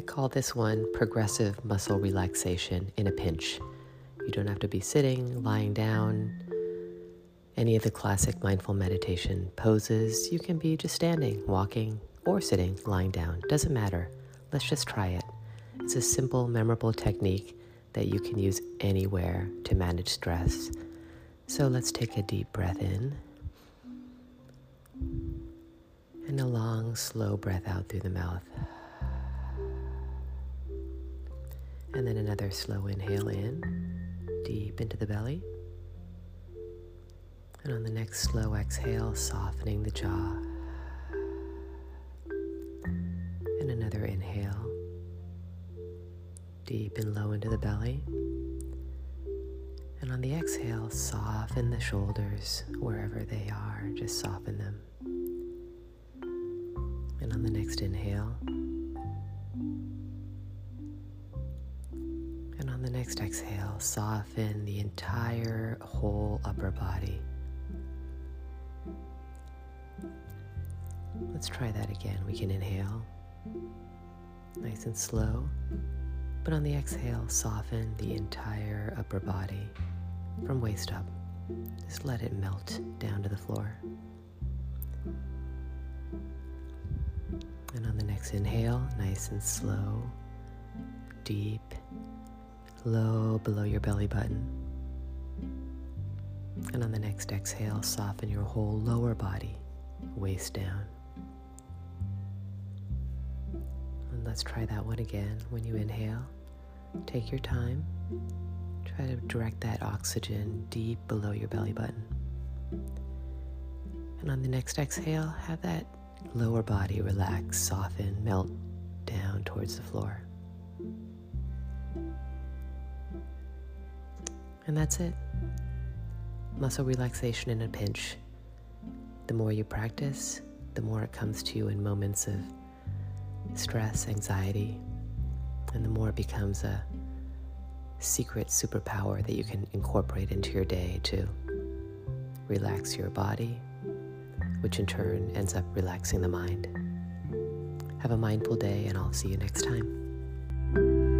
I call this one progressive muscle relaxation in a pinch. You don't have to be sitting, lying down, any of the classic mindful meditation poses. You can be just standing, walking, or sitting, lying down. Doesn't matter. Let's just try it. It's a simple, memorable technique that you can use anywhere to manage stress. So let's take a deep breath in and a long, slow breath out through the mouth. And then another slow inhale in, deep into the belly. And on the next slow exhale, softening the jaw. And another inhale, deep and low into the belly. And on the exhale, soften the shoulders wherever they are, just soften them. And on the next inhale, the next exhale, soften the entire whole upper body. Let's try that again. We can inhale, nice and slow, but on the exhale, soften the entire upper body from waist up. Just let it melt down to the floor. And on the next inhale, nice and slow, deep, low below your belly button. And on the next exhale, soften your whole lower body, waist down. And let's try that one again. When you inhale, take your time. Try to direct that oxygen deep below your belly button. And on the next exhale, have that lower body relax, soften, melt down towards the floor. And that's it. Muscle relaxation in a pinch. The more you practice, the more it comes to you in moments of stress, anxiety, and the more it becomes a secret superpower that you can incorporate into your day to relax your body, which in turn ends up relaxing the mind. Have a mindful day, and I'll see you next time.